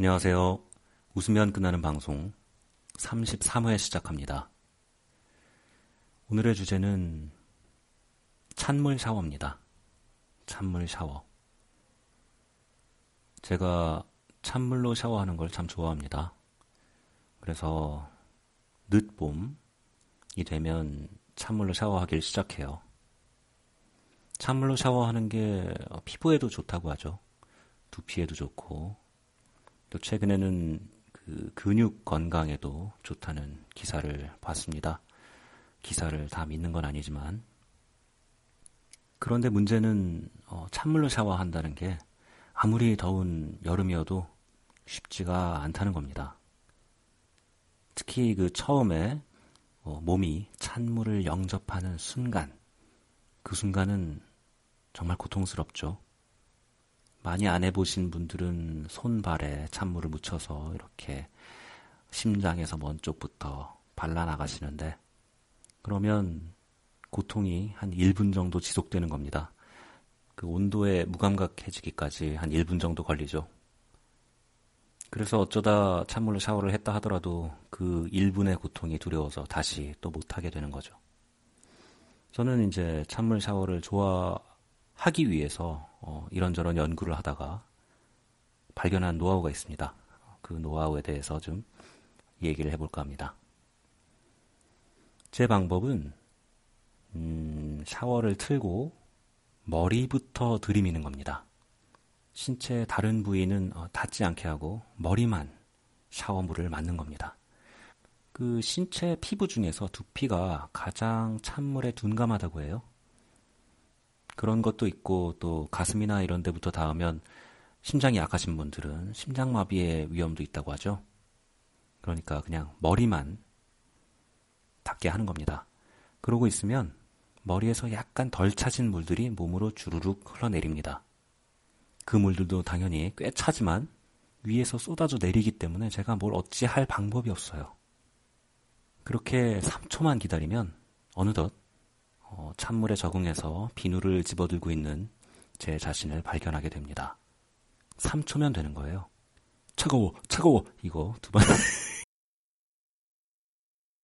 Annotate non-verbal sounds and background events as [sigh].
안녕하세요. 웃으면 끝나는 방송 33회 시작합니다. 오늘의 주제는 찬물 샤워입니다. 찬물 샤워. 제가 찬물로 샤워하는 걸 참 좋아합니다. 그래서 늦봄이 되면 찬물로 샤워하길 시작해요. 찬물로 샤워하는 게 피부에도 좋다고 하죠. 두피에도 좋고 또 최근에는 그 근육 건강에도 좋다는 기사를 봤습니다. 기사를 다 믿는 건 아니지만 그런데 문제는 어, 찬물로 샤워한다는 게 아무리 더운 여름이어도 쉽지가 않다는 겁니다. 특히 그 처음에 어, 몸이 찬물을 영접하는 순간, 그 순간은 정말 고통스럽죠. 많이 안 해보신 분들은 손발에 찬물을 묻혀서 이렇게 심장에서 먼 쪽부터 발라나가시는데, 그러면 고통이 한 1분 정도 지속되는 겁니다. 그 온도에 무감각해지기까지 한 1분 정도 걸리죠. 그래서 어쩌다 찬물로 샤워를 했다 하더라도 그 1분의 고통이 두려워서 다시 또 못하게 되는 거죠. 저는 이제 찬물 샤워를 좋아하기 위해서 어, 이런저런 연구를 하다가 발견한 노하우가 있습니다. 그 노하우에 대해서 좀 얘기를 해볼까 합니다. 제 방법은 음, 샤워를 틀고 머리부터 들이미는 겁니다. 신체 다른 부위는 어, 닿지 않게 하고 머리만 샤워물을 맞는 겁니다. 그 신체 피부 중에서 두피가 가장 찬물에 둔감하다고 해요. 그런 것도 있고 또 가슴이나 이런 데부터 닿으면 심장이 약하신 분들은 심장마비의 위험도 있다고 하죠. 그러니까 그냥 머리만 닿게 하는 겁니다. 그러고 있으면 머리에서 약간 덜 차진 물들이 몸으로 주르륵 흘러내립니다. 그 물들도 당연히 꽤 차지만 위에서 쏟아져 내리기 때문에 제가 뭘 어찌 할 방법이 없어요. 그렇게 3초만 기다리면 어느덧 어, 찬물에 적응해서 비누를 집어들고 있는 제 자신을 발견하게 됩니다. 3초면 되는 거예요. 차가워, 차가워! 이거 두 번, [laughs]